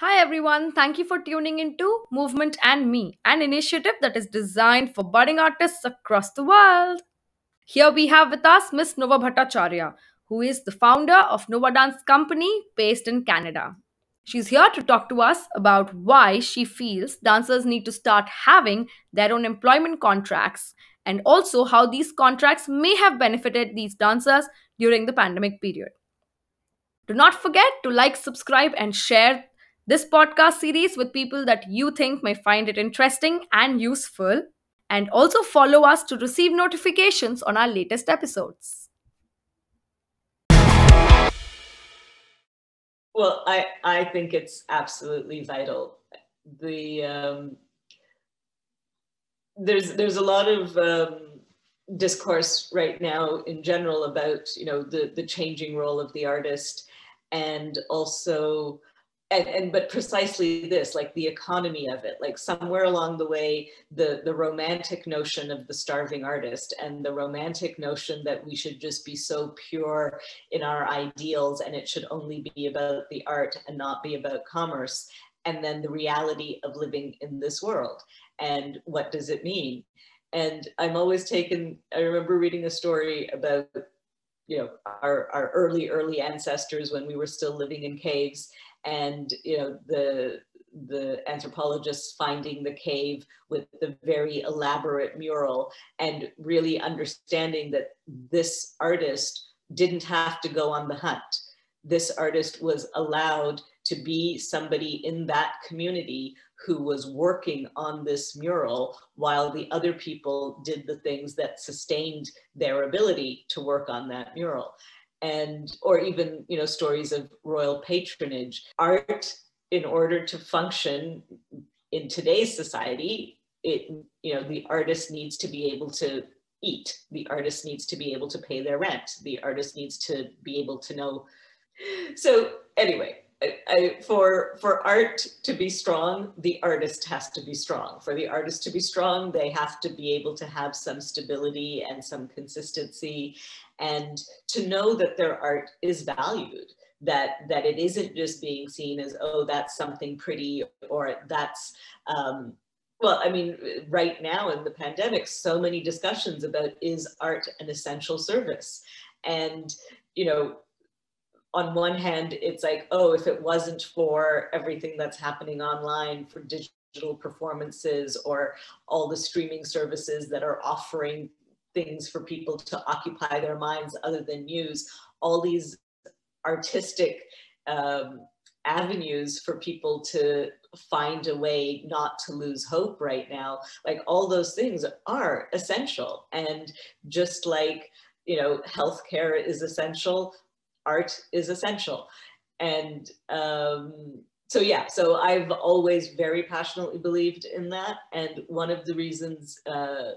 Hi everyone, thank you for tuning into Movement and Me, an initiative that is designed for budding artists across the world. Here we have with us Miss Nova Bhattacharya, who is the founder of Nova Dance Company based in Canada. She's here to talk to us about why she feels dancers need to start having their own employment contracts and also how these contracts may have benefited these dancers during the pandemic period. Do not forget to like, subscribe, and share this podcast series with people that you think may find it interesting and useful. And also follow us to receive notifications on our latest episodes. Well, I, I think it's absolutely vital. The um, there's there's a lot of um, discourse right now in general about you know the the changing role of the artist and also and, and but precisely this like the economy of it like somewhere along the way the the romantic notion of the starving artist and the romantic notion that we should just be so pure in our ideals and it should only be about the art and not be about commerce and then the reality of living in this world. And what does it mean? And i'm always taken i remember reading a story about you know our, our early early ancestors when we were still living in caves and you know the the anthropologists finding the cave with the very elaborate mural and really understanding that this artist didn't have to go on the hunt. This artist was allowed to be somebody in that community who was working on this mural while the other people did the things that sustained their ability to work on that mural and or even you know stories of royal patronage. Art in order to function in today's society it you know the artist needs to be able to eat. The artist needs to be able to pay their rent. The artist needs to be able to know. So anyway I, for for art to be strong, the artist has to be strong. For the artist to be strong, they have to be able to have some stability and some consistency, and to know that their art is valued. That that it isn't just being seen as oh that's something pretty or that's um, well, I mean, right now in the pandemic, so many discussions about is art an essential service, and you know on one hand, it's like, oh, if it wasn't for everything that's happening online for digital performances or all the streaming services that are offering things for people to occupy their minds other than news, all these artistic um, avenues for people to find a way not to lose hope right now like all those things are essential. And just like you know healthcare is essential art is essential. And um, so, yeah, so I've always very passionately believed in that. And one of the reasons uh,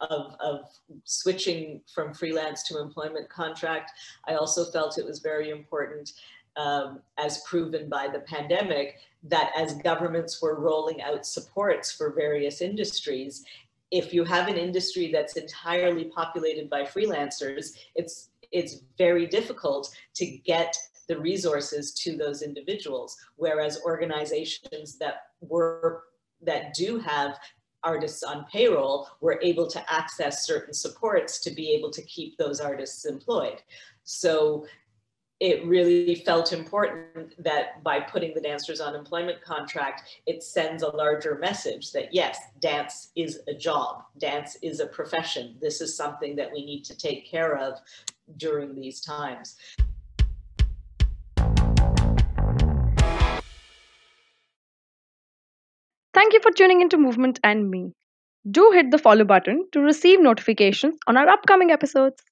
of, of switching from freelance to employment contract, I also felt it was very important um, as proven by the pandemic, that as governments were rolling out supports for various industries, if you have an industry that's entirely populated by freelancers, it's it's very difficult to get the resources to those individuals. Whereas organizations that were that do have artists on payroll were able to access certain supports to be able to keep those artists employed. So it really felt important that by putting the dancers on employment contract, it sends a larger message that yes, dance is a job, dance is a profession. This is something that we need to take care of during these times. Thank you for tuning into Movement and Me. Do hit the follow button to receive notifications on our upcoming episodes.